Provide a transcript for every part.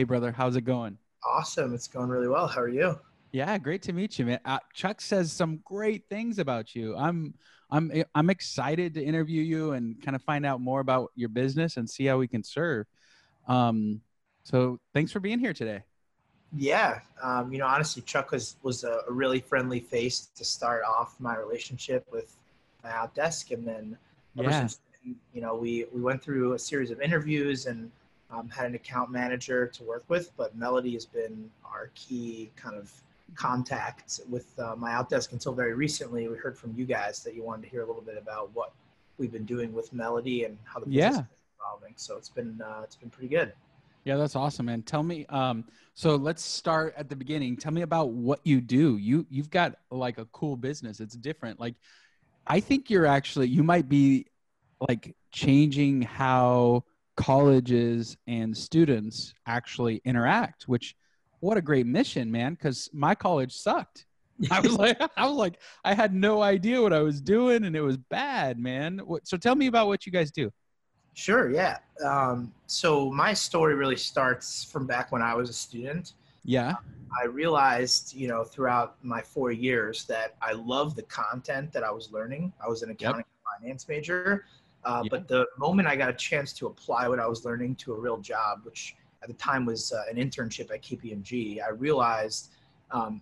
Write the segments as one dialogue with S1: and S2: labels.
S1: Hey, brother, how's it going?
S2: Awesome. It's going really well. How are you?
S1: Yeah, great to meet you, man. Uh, Chuck says some great things about you. I'm, I'm, I'm excited to interview you and kind of find out more about your business and see how we can serve. Um, so thanks for being here today.
S2: Yeah, um, you know, honestly, Chuck was was a, a, really friendly face to start off my relationship with MyOutDesk, and then ever yeah. since you know, we we went through a series of interviews and um, had an account manager to work with, but Melody has been our key kind of contact with uh, MyOutDesk until very recently. We heard from you guys that you wanted to hear a little bit about what we've been doing with Melody and how the business yeah. is evolving. So it's been uh, it's been pretty good.
S1: Yeah, that's awesome, man. Tell me, um, so let's start at the beginning. Tell me about what you do. You you've got like a cool business. It's different. Like, I think you're actually you might be like changing how colleges and students actually interact which what a great mission man because my college sucked. I was like i was like i had no idea what i was doing and it was bad man. So tell me about what you guys do.
S2: Sure yeah. Um, so my story really starts from back when i was a student.
S1: Yeah.
S2: I realized you know throughout my four years that i loved the content that i was learning. I was an accounting yep. and finance major uh, yeah. But the moment I got a chance to apply what I was learning to a real job, which at the time was uh, an internship at KPMG, I realized, um,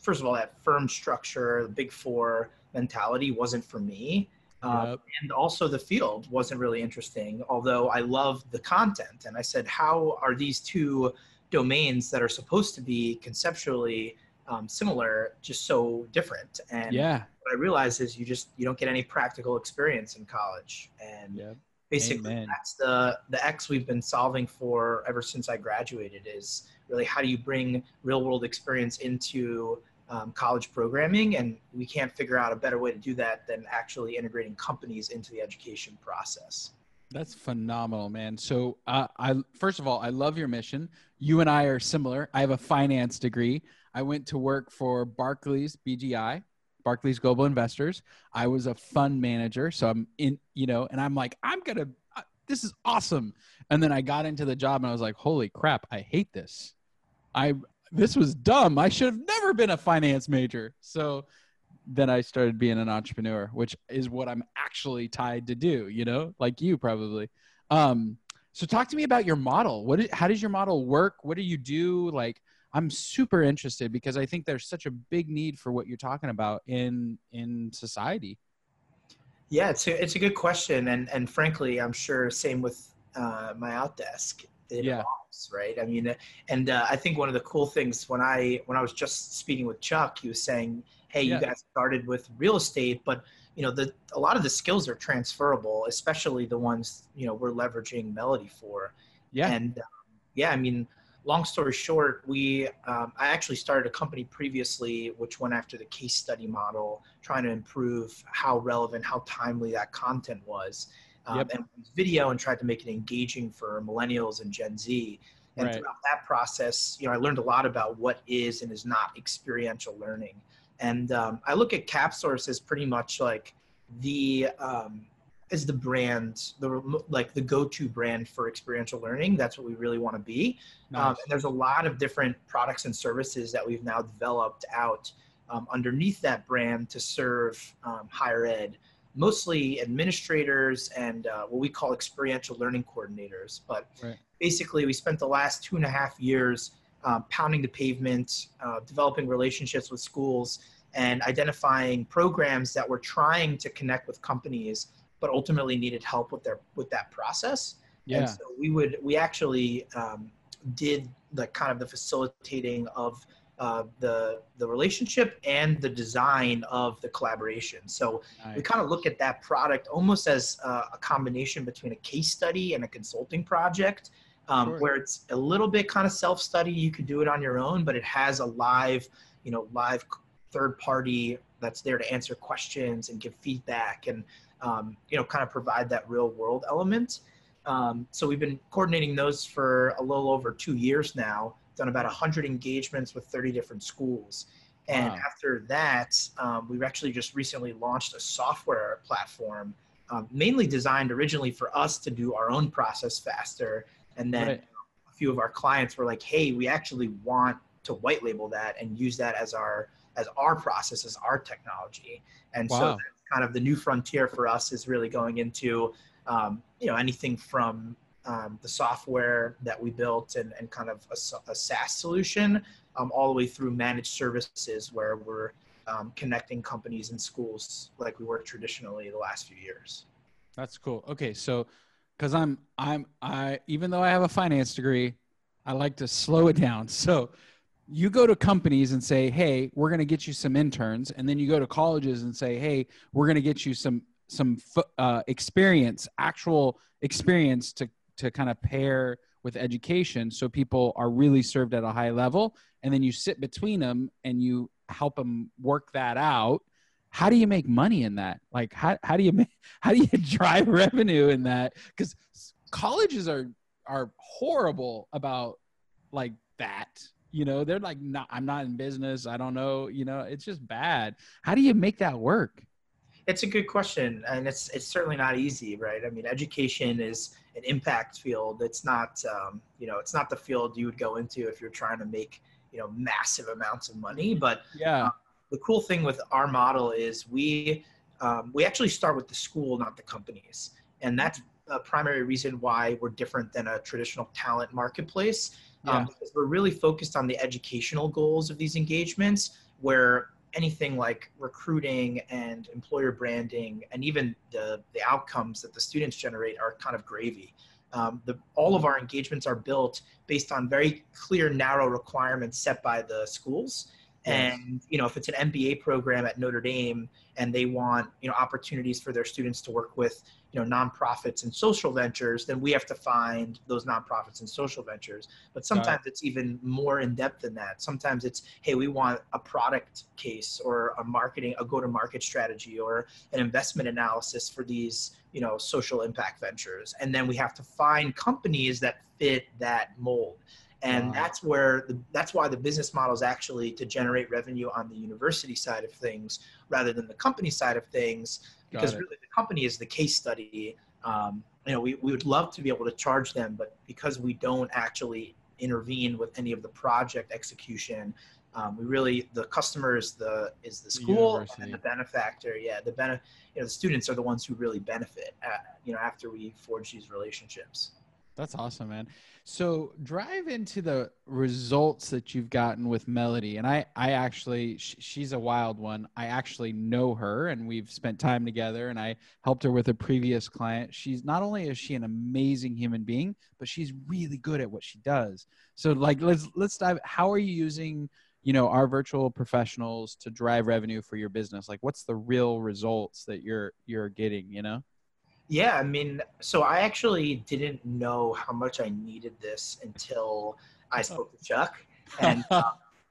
S2: first of all, that firm structure, the big four mentality wasn't for me. Um, yep. And also, the field wasn't really interesting, although I loved the content. And I said, how are these two domains that are supposed to be conceptually um, similar just so different? And
S1: yeah
S2: what I realized is you just you don't get any practical experience in college, and yep. basically Amen. that's the the X we've been solving for ever since I graduated. Is really how do you bring real world experience into um, college programming, and we can't figure out a better way to do that than actually integrating companies into the education process.
S1: That's phenomenal, man. So, uh, I first of all, I love your mission. You and I are similar. I have a finance degree. I went to work for Barclays BGI, Barclays Global Investors. I was a fund manager, so I'm in, you know, and I'm like, I'm gonna, uh, this is awesome. And then I got into the job, and I was like, holy crap, I hate this. I this was dumb. I should have never been a finance major. So then I started being an entrepreneur, which is what I'm actually tied to do. You know, like you probably. Um, so talk to me about your model. What? How does your model work? What do you do? Like I'm super interested because I think there's such a big need for what you're talking about in in society.
S2: Yeah, it's a, it's a good question, and and frankly, I'm sure same with uh, my Outdesk. It yeah. evolves, right? I mean, and uh, I think one of the cool things when I when I was just speaking with Chuck, he was saying, "Hey, yeah. you guys started with real estate, but you know, the a lot of the skills are transferable, especially the ones you know we're leveraging Melody for."
S1: Yeah,
S2: and um, yeah, I mean long story short, we um, I actually started a company previously which went after the case study model, trying to improve how relevant, how timely that content was, um, yep. and video, and tried to make it engaging for millennials and Gen Z. And right. throughout that process, you know, I learned a lot about what is and is not experiential learning. And um, I look at CapSource as pretty much like the um, as the brand, the like the go-to brand for experiential learning. That's what we really want to be. Nice. Um, and there's a lot of different products and services that we've now developed out um, underneath that brand to serve um, higher ed, mostly administrators and uh, what we call experiential learning coordinators. But right. basically, we spent the last two and a half years um, pounding the pavement, uh, developing relationships with schools, and identifying programs that were trying to connect with companies but ultimately needed help with their with that process.
S1: Yeah.
S2: And so we would we actually um, did the kind of the facilitating of uh, the the relationship and the design of the collaboration. So nice. we kind of look at that product almost as uh, a combination between a case study and a consulting project, um, sure. where it's a little bit kind of self study. You could do it on your own, but it has a live, you know, live third party that's there to answer questions and give feedback and um, you know, kind of provide that real world element. Um, so we've been coordinating those for a little over two years now, done about 100 engagements with 30 different schools. And wow. after that, um, we've actually just recently launched a software platform, um, mainly designed originally for us to do our own process faster. And then right few of our clients were like, hey, we actually want to white label that and use that as our as our process, as our technology. And wow. so kind of the new frontier for us is really going into um, you know anything from um, the software that we built and, and kind of a, a SaaS solution um, all the way through managed services where we're um, connecting companies and schools like we worked traditionally the last few years.
S1: That's cool. Okay, so because I'm I'm I even though I have a finance degree, I like to slow it down. So you go to companies and say, "Hey, we're going to get you some interns," and then you go to colleges and say, "Hey, we're going to get you some some uh, experience, actual experience to to kind of pair with education, so people are really served at a high level." And then you sit between them and you help them work that out. How do you make money in that? Like, how how do you make, how do you drive revenue in that? Because colleges are are horrible about like that you know they're like not i'm not in business i don't know you know it's just bad. How do you make that work?
S2: It's a good question and it's it's certainly not easy right? I mean education is an impact field it's not um, you know it's not the field you would go into if you're trying to make you know massive amounts of money but
S1: yeah. uh,
S2: the cool thing with our model is we um, we actually start with the school not the companies and that's a primary reason why we're different than a traditional talent marketplace um, yeah. um, because we're really focused on the educational goals of these engagements where anything like recruiting and employer branding and even the, the outcomes that the students generate are kind of gravy um, the, all of our engagements are built based on very clear narrow requirements set by the schools and you know if it's an mba program at notre dame and they want you know opportunities for their students to work with you know nonprofits and social ventures then we have to find those nonprofits and social ventures. But sometimes it's even more in depth than that. Sometimes it's hey we want a product case or a marketing a go to market strategy or an investment analysis for these you know social impact ventures. And then we have to find companies that fit that mold and wow. that's where the, that's why the business model is actually to generate revenue on the university side of things rather than the company side of things because really the company is the case study. Um, you know we, we would love to be able to charge them but because we don't actually intervene with any of the project execution um, we really the customer is the is the school the and the benefactor. Yeah the benefit you know the students are the ones who really benefit at, uh, you know after we forge these relationships
S1: that's awesome, man. So drive into the results that you've gotten with Melody. And I, I actually, sh- she's a wild one. I actually know her and we've spent time together and I helped her with a previous client. She's not only is she an amazing human being, but she's really good at what she does. So like, let's, let's dive, how are you using, you know, our virtual professionals to drive revenue for your business? Like what's the real results that you're, you're getting, you know?
S2: Yeah, I mean, so I actually didn't know how much I needed this until I spoke to Chuck. And uh,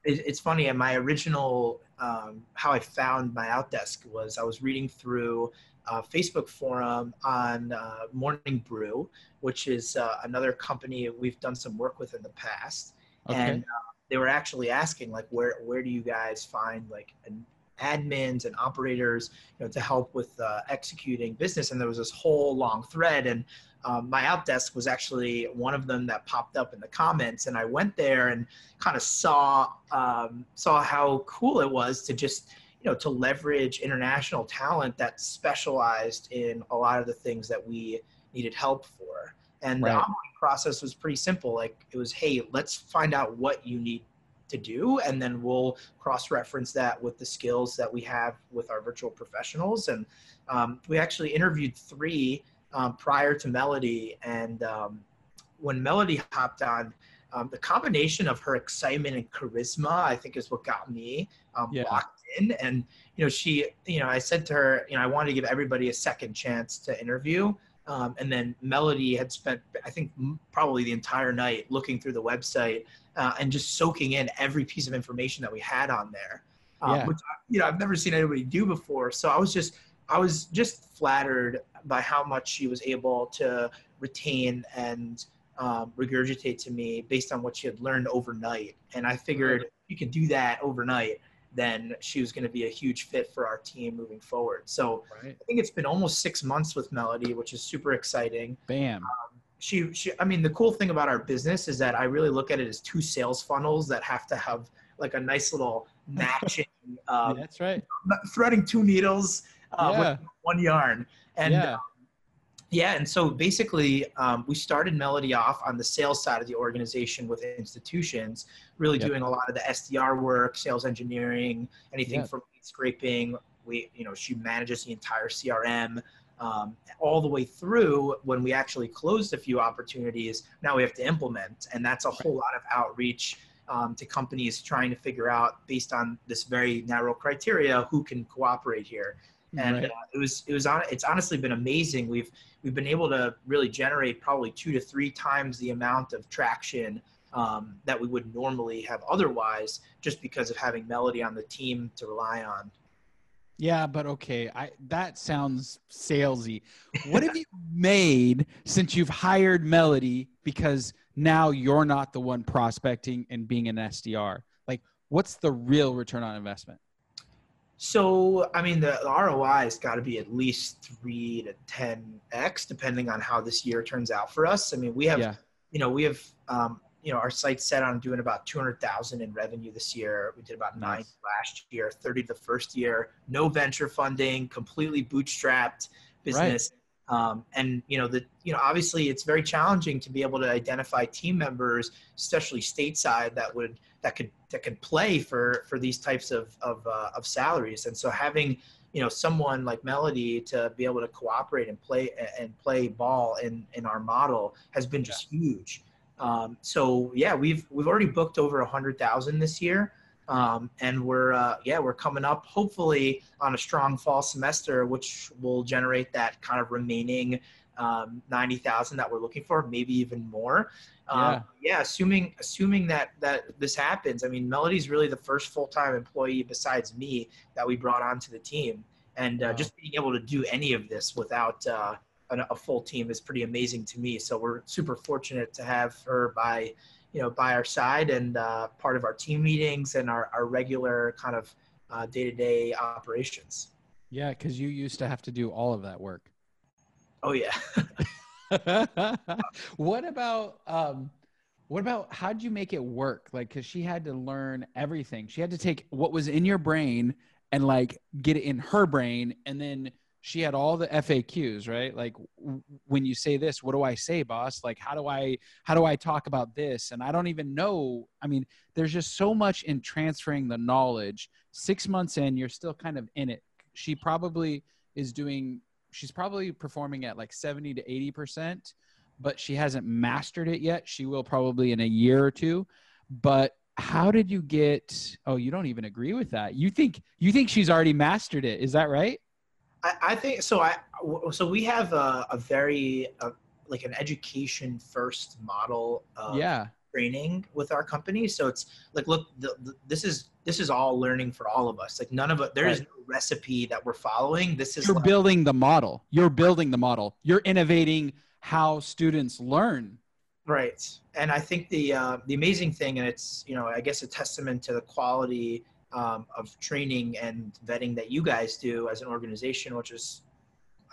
S2: it, it's funny, and my original, um, how I found MyOutDesk was I was reading through a Facebook forum on uh, Morning Brew, which is uh, another company we've done some work with in the past. Okay. And uh, they were actually asking, like, where, where do you guys find like an admins and operators, you know, to help with uh, executing business. And there was this whole long thread, and um, MyOutDesk was actually one of them that popped up in the comments. And I went there and kind of saw um, saw how cool it was to just you know to leverage international talent that specialized in a lot of the things that we needed help for. And right. the onboarding process was pretty simple. Like it was, hey, let's find out what you need to do and then we'll cross-reference that with the skills that we have with our virtual professionals. And um, we actually interviewed three um, prior to melody and um, when melody hopped on um, the combination of her excitement and charisma i think is what got me um, yeah. locked in. And you know she you know i said to her you know i wanted to give everybody a second chance to interview um, and then Melody had spent, I think, probably the entire night looking through the website uh, and just soaking in every piece of information that we had on there, um, yeah. which you know I've never seen anybody do before. So I was just I was just flattered by how much she was able to retain and um, regurgitate to me based on what she had learned overnight. And I figured you can do that overnight, then she was going to be a huge fit for our team moving forward. So right. I think it's been almost six months with Melody, which is super exciting.
S1: Bam. Um,
S2: she, she, I mean, the cool thing about our business is that I really look at it as two sales funnels that have to have like a nice little matching. Um,
S1: That's right.
S2: Threading two needles uh,
S1: Yeah.
S2: with one yarn. And
S1: yeah.
S2: um, yeah, and so basically, um, we started Melody off on the sales side of the organization with institutions, really
S1: Yep.
S2: doing a lot of the SDR work, sales engineering, anything
S1: Yep.
S2: from scraping. We, you know, she manages the entire CRM, um, all the way through. When we actually closed a few opportunities, now we have to implement, and that's a whole lot of outreach um, to companies trying to figure out, based on this very narrow criteria, who can cooperate here and
S1: Right.
S2: uh, it was it was on it's honestly been amazing we've we've been able to really generate probably two to three times the amount of traction um, that we would normally have otherwise just because of having melody on the team to rely on
S1: Yeah, but okay, I that sounds salesy. What have you made since you've hired Melody because now you're not the one prospecting and being an SDR? Like what's the real return on investment?
S2: So i mean the, the roi has got to be at least 3 to 10x depending on how this year turns out for us. I mean we have
S1: Yeah.
S2: you know we have um, you know our site's set on doing about 200000 in revenue this year. We did about nine last year 30 the first year. No venture funding completely bootstrapped business um, and you know the you know obviously it's very challenging to be able to identify team members especially stateside that would that could that could play for for these types of of, uh, of salaries. And so having you know someone like melody to be able to cooperate and play and play ball in in our model has been just huge. Um, so yeah we've we've already booked over a hundred thousand this year um, and we're uh, yeah we're coming up hopefully on a strong fall semester which will generate that kind of remaining um, 90,000 that we're looking for maybe even more. Um, yeah. assuming assuming that that this happens i mean melody's really the first full-time employee besides me that we brought onto the team. And uh,
S1: Wow.
S2: just being able to do any of this without uh, a, a full team is pretty amazing to me. So we're super fortunate to have her by you know by our side and uh, part of our team meetings and our, our regular kind of uh, day-to-day operations.
S1: Yeah, because you used to have to do all of that work.
S2: oh yeah.
S1: What about um what about how'd you make it work? Like because she had to learn everything. She had to take what was in your brain and like get it in her brain and then she had all the faqs right? Like w- when you say this what do i say boss? Like how do i how do i talk about this? And i don't even know i mean there's just so much in transferring the knowledge. Six months in you're still kind of in it. She probably is doing she's probably performing at like 70 to 80 percent but she hasn't mastered it yet. She will probably in a year or two. But how did you get oh you don't even agree with that. You think you think she's already mastered it. Is that right
S2: I, I think so. I so we have a, a very uh like an education first model of
S1: yeah
S2: training with our company. So it's like, look, the, the, this is this is all learning for all of us. Like none of it. There is
S1: Right.
S2: no recipe that we're following. This is
S1: you're
S2: like,
S1: building the model you're building the model you're innovating how students learn
S2: Right. And I think the uh, the amazing thing, and it's you know I guess a testament to the quality um, of training and vetting that you guys do as an organization, which is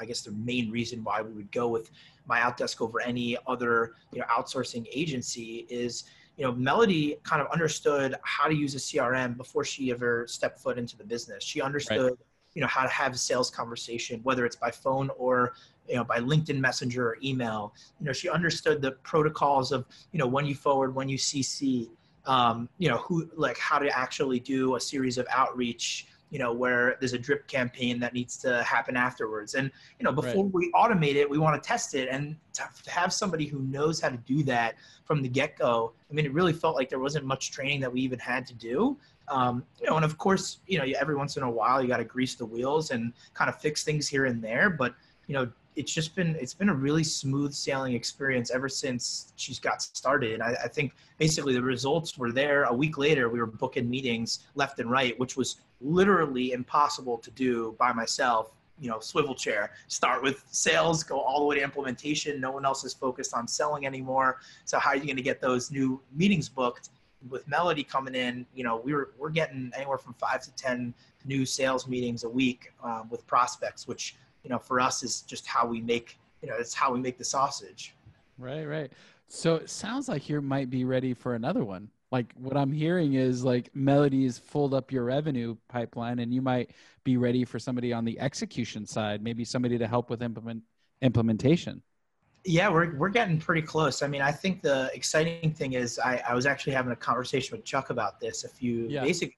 S2: I guess the main reason why we would go with MyOutDesk over any other you know outsourcing agency is you know Melody kind of understood how to use a CRM before she ever stepped foot into the business. She understood you know how to have a sales conversation, whether it's by phone or you know by LinkedIn Messenger or email. You know she understood the protocols of you know when you forward, when you CC, um, you know who like how to actually do a series of outreach you know where there's a drip campaign that needs to happen afterwards. And you know before we automate it we want to test it. And to to have somebody who knows how to do that from the get-go i mean it really felt like there wasn't much training that we even had to do. Um, you know and of course you know every once in a while you got to grease the wheels and kind of fix things here and there. But you know it's just been it's been a really smooth sailing experience ever since she's got started. I, I think basically the results were there. A week later we were booking meetings left and right which was literally impossible to do by myself you know swivel chair. Start with sales go all the way to implementation. No one else is focused on selling anymore. So how are you going to get those new meetings booked? With melody coming in you know we were we're getting anywhere from five to ten new sales meetings a week um, with prospects which you know for us is just how we make you know it's how we make the sausage
S1: Right, right. So it sounds like you might be ready for another one. Like what I'm hearing is like Melody's fold up your revenue pipeline, and you might be ready for somebody on the execution side, maybe somebody to help with implement implementation.
S2: Yeah, we're we're getting pretty close. I mean, I think the exciting thing is I, I was actually having a conversation with Chuck about this a few yeah. days ago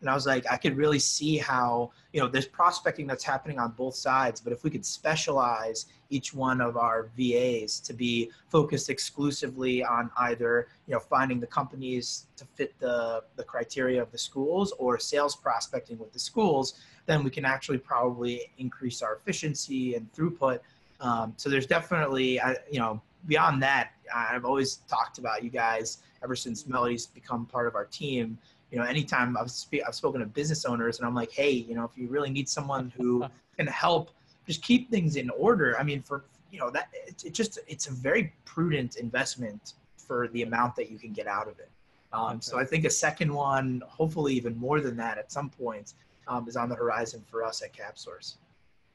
S2: and I was like, I could really see how, you know, there's prospecting that's happening on both sides. But if we could specialize each one of our VAs to be focused exclusively on either, you know, finding the companies to fit the, the criteria of the schools or sales prospecting with the schools, then we can actually probably increase our efficiency and throughput. Um, so there's definitely, I, you know, beyond that, I've always talked about you guys ever since Melody's become part of our team you know, anytime I've, spe- I've spoken to business owners and I'm like, hey, you know, if you really need someone who can help just keep things in order, I mean, for, you know, that it's it just, it's a very prudent investment for the amount that you can get out of it. Um, okay. So I think a second one, hopefully even more than that at some point, um, is on the horizon for us at CapSource.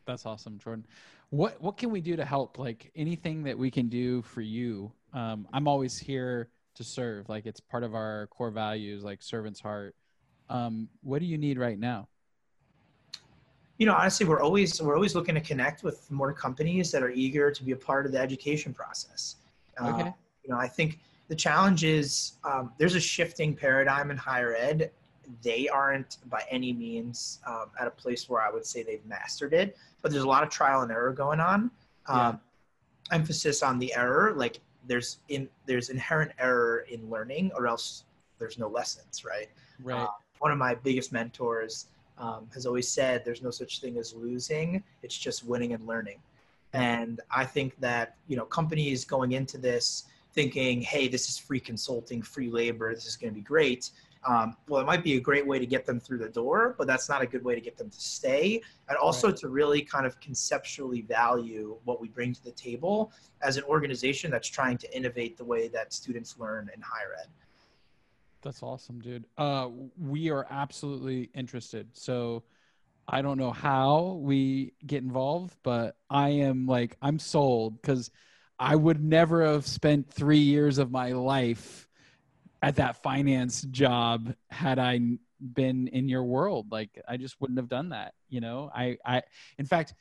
S1: That's awesome, Jordan. What what can we do to help? Like anything that we can do for you? Um, I'm always here to serve. Like it's part of our core values, like servant's heart. Um, what do you need right now?
S2: You know, honestly, we're always we're always looking to connect with more companies that are eager to be a part of the education process. Uh, okay. You know, I think the challenge is um, there's a shifting paradigm in higher ed. They aren't by any means um, at a place where I would say they've mastered it, but there's a lot of trial and error going on. Um, yeah. Emphasis on the error, like there's in there's inherent error in learning or else there's no lessons right?
S1: Right. Uh,
S2: one of my biggest mentors um, has always said there's no such thing as losing it's just winning and learning. And i think that you know companies going into this thinking hey this is free consulting free labor this is going to be great um, well, it might be a great way to get them through the door, but that's not a good way to get them to stay. And also right. to really kind of conceptually value what we bring to the table as an organization that's trying to innovate the way that students learn in higher ed.
S1: That's awesome, dude. Uh, we are absolutely interested. So I don't know how we get involved, but I am like, I'm sold because I would never have spent three years of my life at that finance job had I been in your world. Like I just wouldn't have done that. You know, I, I, in fact,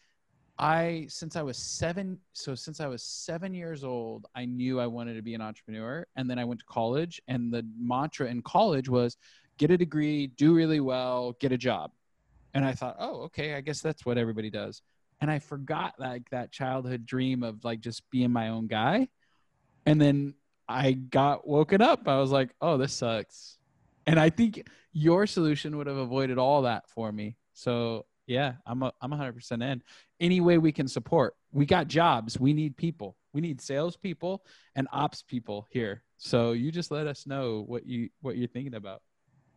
S1: I, since I was seven, so since I was seven years old, I knew I wanted to be an entrepreneur. And then I went to college and the mantra in college was get a degree, do really well, get a job. And I thought, oh, okay, I guess that's what everybody does. And I forgot like that childhood dream of like just being my own guy. And then I got woken up. I was like, oh, this sucks. And I think your solution would have avoided all that for me. So yeah, I'm a, I'm 100% in. Any way we can support. We got jobs. We need people. We need salespeople and ops people here. So you just let us know what you what you're thinking about.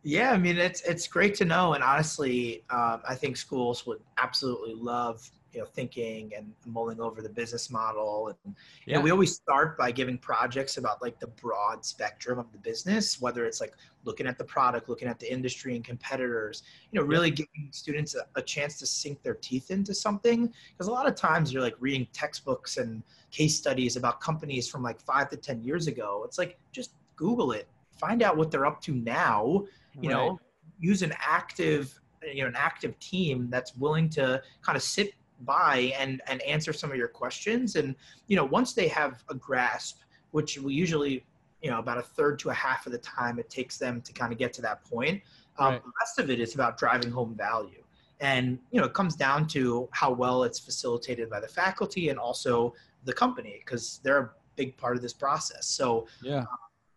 S2: Yeah, I mean it's it's great to know, and honestly, um, I think schools would absolutely love you know thinking and mulling over the business model. And you know we always start by giving projects about like the broad spectrum of the business whether it's like looking at the product looking at the industry and competitors you know really yeah. giving students a, a, chance to sink their teeth into something. Because a lot of times you're like reading textbooks and case studies about companies from like five to ten years ago. It's like just google it. Find out what they're up to now. You right. know use an active you know an active team that's willing to kind of sit by and and answer some of your questions. And you know once they have a grasp which we usually you know about a third to a half of the time it takes them to kind of get to that point um, right. the rest of it is about driving home value. And you know it comes down to how well it's facilitated by the faculty and also the company because they're a big part of this process. So
S1: yeah. uh,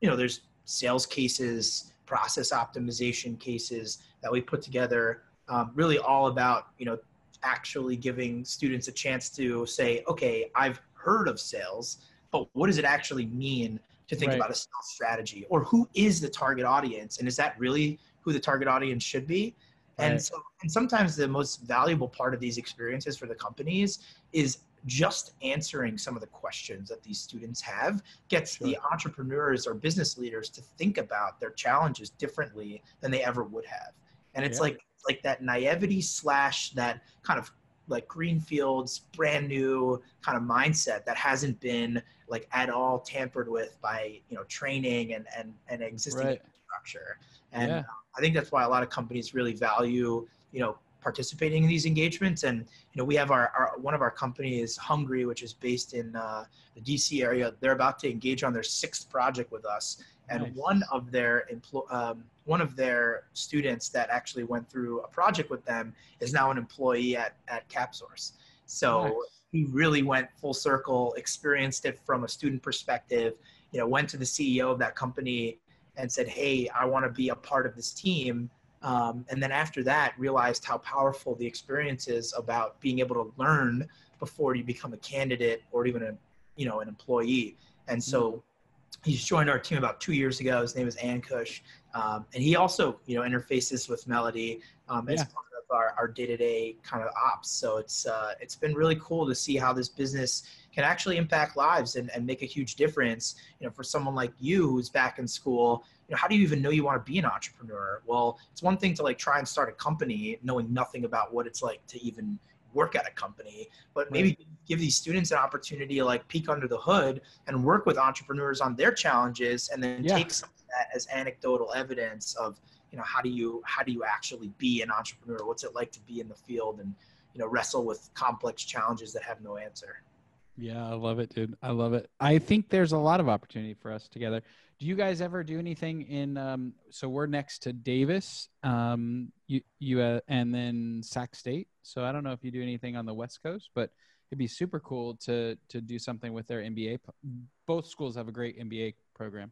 S2: you know there's sales cases process optimization cases that we put together um, really all about you know actually giving students a chance to say, okay, I've heard of sales, but what does it actually mean to think right. about a sales strategy? Or who is the target audience? And is that really who the target audience should be? Right. And so, and sometimes the most valuable part of these experiences for the companies is just answering some of the questions that these students have gets sure. the entrepreneurs or business leaders to think about their challenges differently than they ever would have. And it's yeah. like like that naivety slash that kind of like greenfields, brand new kind of mindset that hasn't been like at all tampered with by you know training and and and existing
S1: Right.
S2: infrastructure. And
S1: Yeah.
S2: I think that's why a lot of companies really value you know participating in these engagements. And you know we have our, our one of our companies, Hungry, which is based in uh, the DC area. They're about to engage on their sixth project with us, and
S1: Nice.
S2: one of their emplo- um, one of their students that actually went through a project with them is now an employee at at CapSource. So
S1: Nice.
S2: he really went full circle, experienced it from a student perspective. You know, went to the CEO of that company and said, "Hey, I want to be a part of this team." Um, and then after that, realized how powerful the experience is about being able to learn before you become a candidate or even a, you know, an employee. And so he's joined our team about two years ago. His name is Ankush, um, and he also, you know, interfaces with Melody um, as
S1: Yeah.
S2: part of our, our day-to-day kind of ops. So it's uh, it's been really cool to see how this business can actually impact lives and, and make a huge difference. You know, for someone like you who's back in school, you know, how do you even know you want to be an entrepreneur? Well, it's one thing to like try and start a company knowing nothing about what it's like to even work at a company, but maybe give these students an opportunity to like peek under the hood and work with entrepreneurs on their challenges and then
S1: Yeah.
S2: take some of that as anecdotal evidence of you know how do you how do you actually be an entrepreneur what's it like to be in the field and you know wrestle with complex challenges that have no answer
S1: Yeah, I love it, dude. I love it. I think there's a lot of opportunity for us together. Do you guys ever do anything in? Um, so we're next to Davis, um, you, you, uh, and then Sac State. So I don't know if you do anything on the West Coast, but it'd be super cool to to do something with their MBA. po- Both schools have a great MBA program.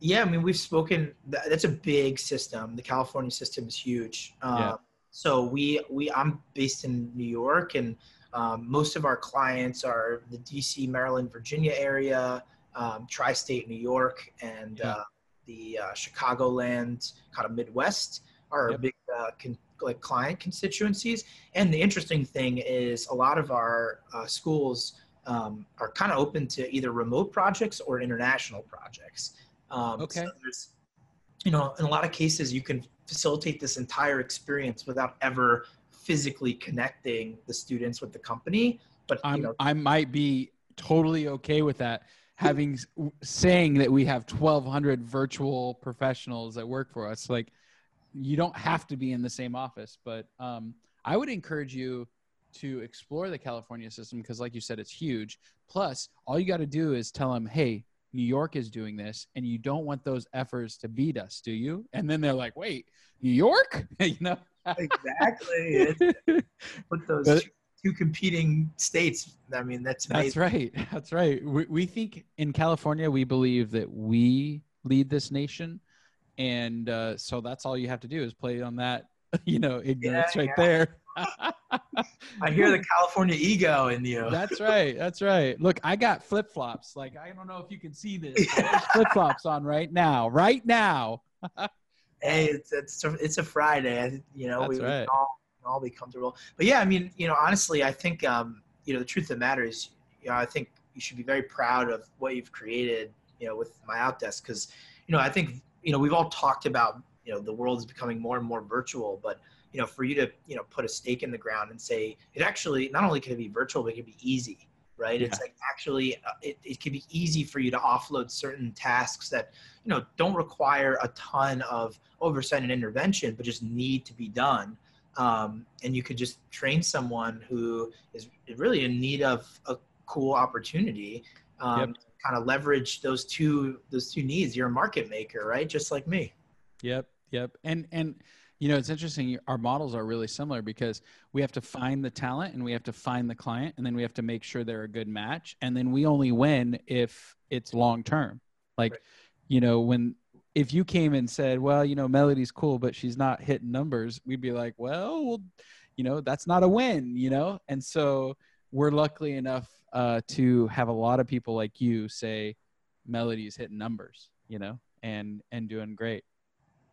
S2: yeah i mean we've spoken that, that's a big system the california system is huge um,
S1: Yeah.
S2: so we we i'm based in new york and um, most of our clients are the dc maryland virginia area um, tri-state new york and
S1: Yeah.
S2: uh, the uh, chicagoland kind of midwest are
S1: Yep.
S2: big uh, con- like client constituencies and the interesting thing is a lot of our uh, schools um, are kind of open to either remote projects or international projects um,
S1: Okay.
S2: So there's, you know, in a lot of cases, you can facilitate this entire experience without ever physically connecting the students with the company. But you know,
S1: I might be totally okay with that. Having saying that we have 1,200 virtual professionals that work for us, like you don't have to be in the same office. But um, I would encourage you to explore the California system because, like you said, it's huge. Plus, all you got to do is tell them, "Hey, New York is doing this, and you don't want those efforts to beat us, do you?" And then they're like, "Wait, New York?" you know.
S2: exactly. Put those
S1: But-
S2: two, competing states. I mean, that's
S1: That's right. That's right. We, we think in California, we believe that we lead this nation. And uh, so that's all you have to do is play on that, you know, ignorance
S2: Yeah,
S1: right
S2: yeah.
S1: there.
S2: I hear the California ego in you.
S1: That's right. That's right. Look, I got flip flops. Like, I don't know if you can see this. flip flops on right now. Right now.
S2: hey, it's it's a, it's a Friday. You know,
S1: That's
S2: we,
S1: right.
S2: all we can all be comfortable. But yeah, I mean, you know, honestly, I think um, you know the truth of the matter is, you know, I think you should be very proud of what you've created. You know, with MyOutDesk, because you know, I think you know we've all talked about you know the world is becoming more and more virtual, but you know, for you to you know put a stake in the ground and say it actually not only can it be virtual, but it can be easy. Right? It's like actually, uh, it, it can be easy for you to offload certain tasks that you know don't require a ton of oversight and intervention but just need to be done um, and you could just train someone who is really in need of a cool opportunity um,
S1: Yep.
S2: kind of leverage those two those two needs you're a market maker right just like me
S1: Yep, yep. And and you know, it's interesting. Our models are really similar because we have to find the talent and we have to find the client, and then we have to make sure they're a good match, and then we only win if it's long term. Like,
S2: Right.
S1: you know, when if you came and said, "Well, you know, Melody's cool, but she's not hitting numbers," we'd be like, "Well, you know, that's not a win," you know. And so we're lucky enough uh, to have a lot of people like you say, "Melody's hitting numbers," you know, and and doing great.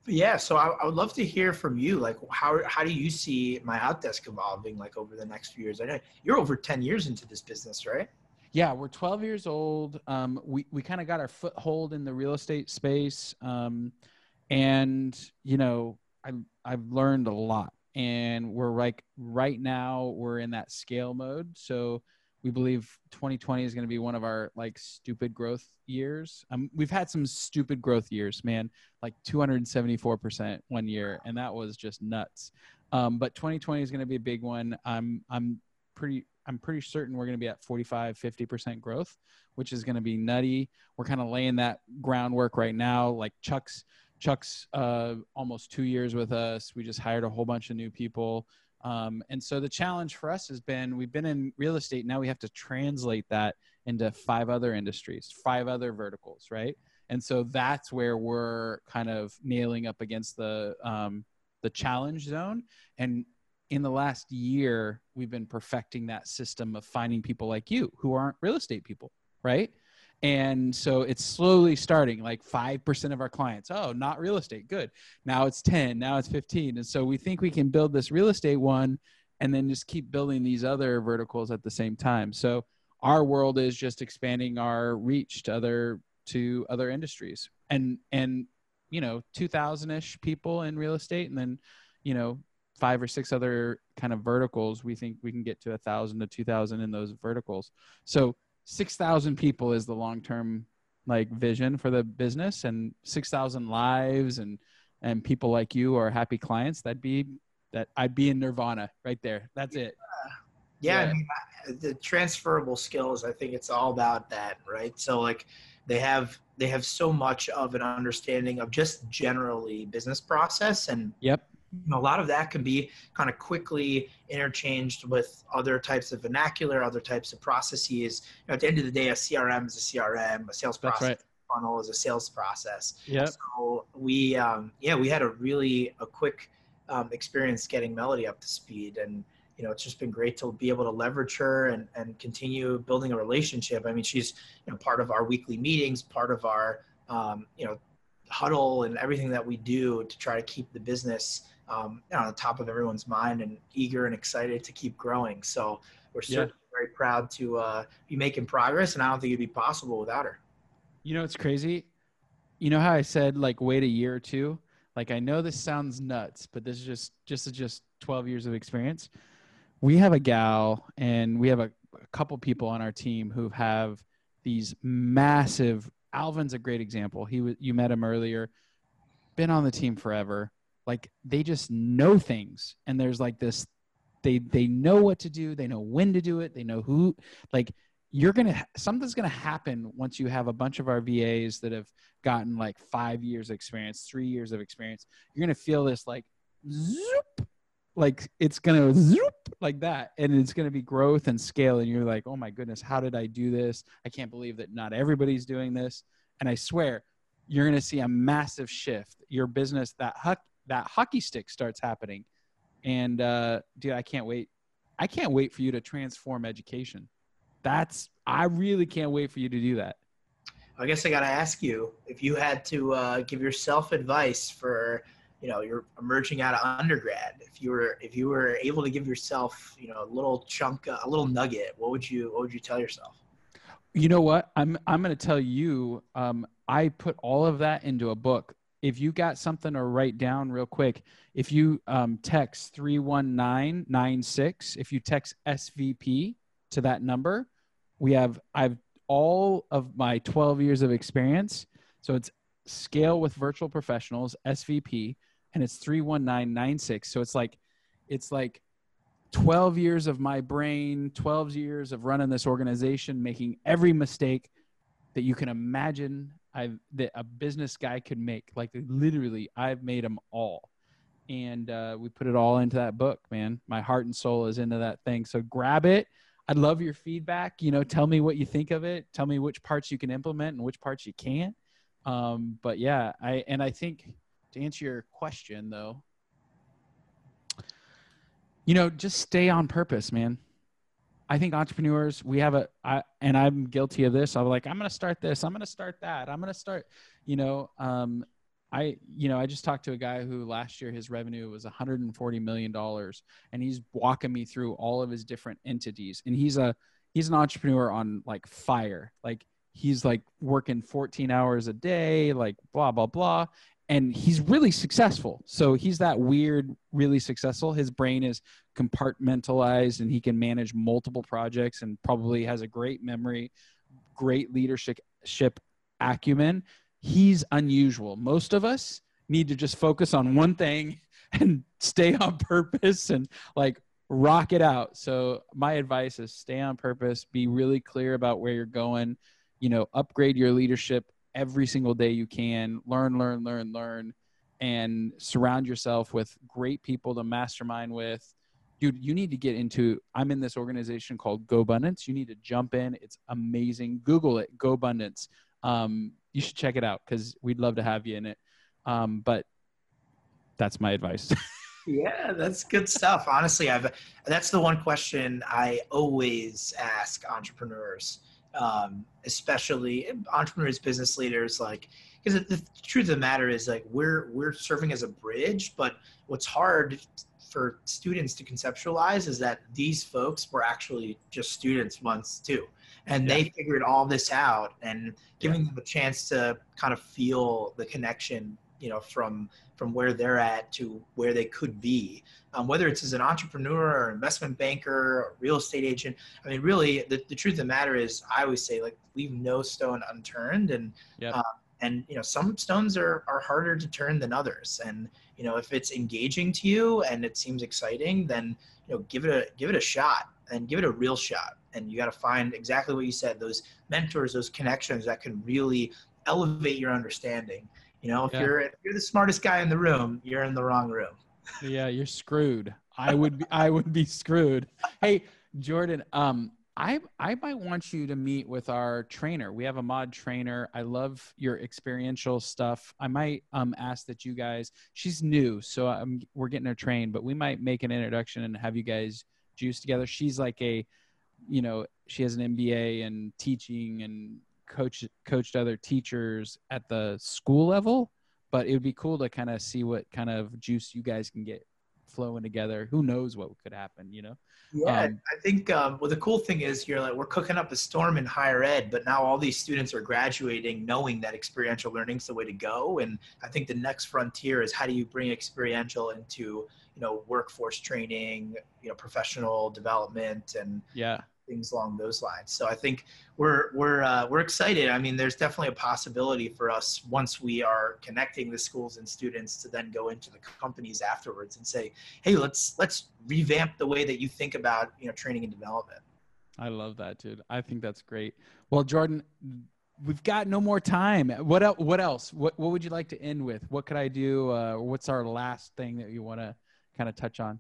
S2: yeah so I, I would love to hear from you like how how do you see MyOutDesk evolving like over the next few years i know you're over 10 years into this business right
S1: Yeah, we're 12 years old. Um, we we kind of got our foothold in the real estate space, um, and you know, I I've learned a lot. and we're like right now we're in that scale mode. So we believe 2020 is going to be one of our like stupid growth years. Um, we've had some stupid growth years, man, like 274% one year, and that was just nuts. Um, but 2020 is going to be a big one. I'm I'm pretty I'm pretty certain we're going to be at 45 50% growth, which is going to be nutty. We're kind of laying that groundwork right now. Like Chuck's Chuck's uh, almost two years with us. We just hired a whole bunch of new people. Um, and so the challenge for us has been we've been in real estate. Now we have to translate that into five other industries, five other verticals, right? And so that's where we're kind of nailing up against the um, the challenge zone. And in the last year, we've been perfecting that system of finding people like you who aren't real estate people, right? And so it's slowly starting like 5% of our clients. Oh, not real estate. Good. Now it's 10, now it's 15. And so we think we can build this real estate one and then just keep building these other verticals at the same time. So our world is just expanding our reach to other to other industries. And and you know, 2000ish people in real estate and then, you know, five or six other kind of verticals we think we can get to a thousand to two thousand in those verticals. So 6,000 people is the long term like vision for the business and 6,000 lives and and people like you are happy clients that'd be that I'd be in nirvana right there. That's it.
S2: Yeah, yeah. I mean, the transferable skills I think it's all about that right? So like they have they have so much of an understanding of just generally business process and
S1: yep
S2: a lot of that can be kind of quickly interchanged with other types of vernacular, other types of processes. You know, at the end of the day, a CRM is a CRM, a sales process right. funnel is a sales process.
S1: Yeah.
S2: So we, um, yeah, we had a really a quick um, experience getting Melody up to speed, and you know, it's just been great to be able to leverage her and and continue building a relationship. I mean, she's you know part of our weekly meetings, part of our um, you know huddle and everything that we do to try to keep the business um, on the top of everyone's mind and eager and excited to keep growing. So we're certainly yeah. very proud to uh, be making progress, and I don't think it'd be possible without her.
S1: You know, it's crazy. You know how I said like wait a year or two. Like I know this sounds nuts, but this is just just just 12 years of experience. We have a gal, and we have a, a couple people on our team who have these massive. Alvin's a great example. He you met him earlier. Been on the team forever like they just know things. And there's like this they they know what to do. They know when to do it. They know who like you're gonna something's gonna happen once you have a bunch of our vas that have gotten like five years of experience three years of experience. You're gonna feel this like zoop like it's gonna zoop like that. And it's gonna be growth and scale. And you're like oh my goodness how did i do this? I can't believe that not everybody's doing this. And i swear you're gonna see a massive shift. Your business that that hockey stick starts happening. And uh, dude, I can't wait. I can't wait for you to transform education. That's I really can't wait for you to do that.
S2: I guess I got to ask you if you had to uh, give yourself advice for you know you're emerging out of undergrad. If you were if you were able to give yourself you know a little chunk a little nugget, what would you what would you tell yourself?
S1: You know what? I'm I'm going to tell you. Um, I put all of that into a book if you got something to write down real quick, if you um, text 31996, if you text SVP to that number, we have, I've all of my 12 years of experience. So it's scale with virtual professionals, SVP, and it's 31996. So it's like, it's like 12 years of my brain, 12 years of running this organization, making every mistake that you can imagine I that a business guy could make. Like literally, I've made them all, and uh, we put it all into that book. Man, my heart and soul is into that thing. So grab it. I'd love your feedback. You know, tell me what you think of it. Tell me which parts you can implement and which parts you can't. Um, but yeah, I and I think to answer your question though, you know, just stay on purpose, man. I think entrepreneurs, we have a, I, and I'm guilty of this. I'm like, I'm going to start this. I'm going to start that. I'm going to start, you know, um, I, you know, I just talked to a guy who last year his revenue was 140 million dollars, and he's walking me through all of his different entities. And he's a, he's an entrepreneur on like fire. Like he's like working 14 hours a day, like blah blah blah. And he's really successful. So he's that weird, really successful. His brain is compartmentalized and he can manage multiple projects and probably has a great memory, great leadership acumen. He's unusual. Most of us need to just focus on one thing and stay on purpose and like rock it out. So my advice is stay on purpose, be really clear about where you're going, you know, upgrade your leadership every single day you can, learn, learn, learn, learn and surround yourself with great people to mastermind with. Dude, you need to get into I'm in this organization called GoBundance. You need to jump in. It's amazing. Google it, GoBundance. Um, you should check it out because we'd love to have you in it. Um, but that's my advice.
S2: yeah, that's good stuff. Honestly, I've that's the one question I always ask entrepreneurs, um, especially entrepreneurs, business leaders, like because the, the truth of the matter is like we're we're serving as a bridge, but what's hard for students to conceptualize is that these folks were actually just students once too and yeah. they figured all this out and giving yeah. them a chance to kind of feel the connection you know from from where they're at to where they could be. Um, whether it's as an entrepreneur or investment banker or real estate agent i mean really the, the truth of the matter is i always say like leave no stone unturned. And yep. uh, and you know some stones are, are harder to turn than others. And you know if it's engaging to you and it seems exciting then you know give it a give it a shot and give it a real shot. And you got to find exactly what you said those mentors those connections that can really elevate your understanding you know, if yeah. you're if you're the smartest guy in the room, you're in the wrong room.
S1: yeah, you're screwed. I would be I would be screwed. Hey, Jordan, um I I might want you to meet with our trainer. We have a mod trainer. I love your experiential stuff. I might um ask that you guys. She's new, so I'm we're getting her trained, but we might make an introduction and have you guys juice together. She's like a, you know, she has an MBA and teaching and coach coached other teachers at the school level, but it would be cool to kind of see what kind of juice you guys can get flowing together. Who knows what could happen, you know?
S2: Yeah, um, I think um, well, the cool thing is you're like we're cooking up a storm in higher ed, but now all these students are graduating knowing that experiential learning is the way to go. And I think the next frontier is how do you bring experiential into you know workforce training, you know professional development, and
S1: yeah,
S2: things along those lines. So I think we're we're uh, we're excited. I mean, there's definitely a possibility for us once we are connecting the schools and students to then go into the companies afterwards and say, hey, let's let's revamp the way that you think about you know training and development.
S1: I love that, dude. I think that's great. Well, Jordan, we've got no more time. What else? What else? What What would you like to end with? What could I do? Uh, what's our last thing that you want to kind of touch on?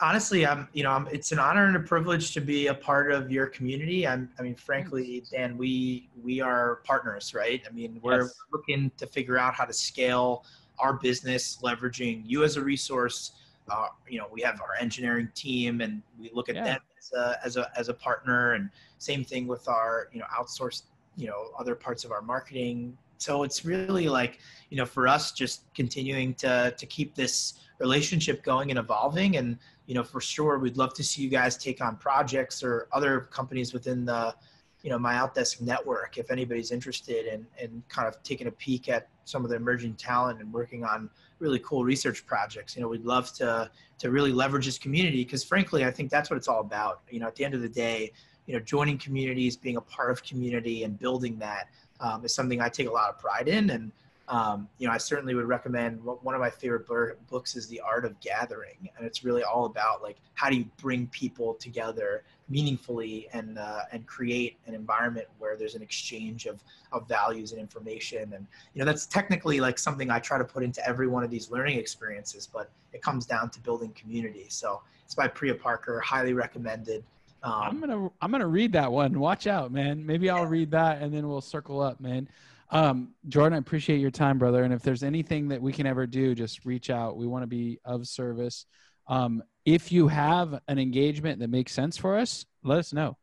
S2: Honestly, I'm, you know, I'm, it's an honor and a privilege to be a part of your community. I'm, I mean, frankly, Dan, we, we are partners, right? I mean, we're yes. looking to figure out how to scale our business, leveraging you as a resource. Uh, you know, we have our engineering team and we look at yeah. them as a, as a, as a partner and same thing with our, you know, outsourced, you know, other parts of our marketing. So it's really like, you know, for us, just continuing to, to keep this, relationship going and evolving. And, you know, for sure, we'd love to see you guys take on projects or other companies within the, you know, MyOutDesk network. If anybody's interested in, in kind of taking a peek at some of the emerging talent and working on really cool research projects, you know, we'd love to, to really leverage this community because frankly, I think that's what it's all about. You know, at the end of the day, you know, joining communities, being a part of community and building that um, is something I take a lot of pride in. And, um, you know, I certainly would recommend one of my favorite books is The Art of Gathering, and it's really all about like how do you bring people together meaningfully and uh, and create an environment where there's an exchange of of values and information, and you know that's technically like something I try to put into every one of these learning experiences, but it comes down to building community. So it's by Priya Parker, highly recommended.
S1: Um, I'm gonna I'm gonna read that one. Watch out, man. Maybe I'll read that and then we'll circle up, man. Um, Jordan, I appreciate your time, brother. And if there's anything that we can ever do, just reach out. We want to be of service. Um, if you have an engagement that makes sense for us, let us know.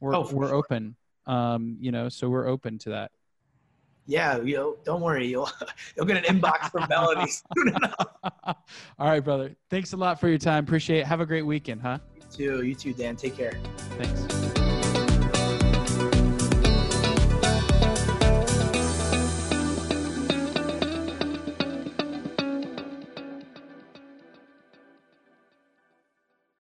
S1: We're oh, we're sure. open. Um, you know, so we're open to that.
S2: Yeah, you know, don't worry, you'll you'll get an inbox from Melody soon
S1: enough. All right, brother. Thanks a lot for your time. Appreciate it. Have a great weekend, huh?
S2: You too. You too, Dan. Take care.
S1: Thanks.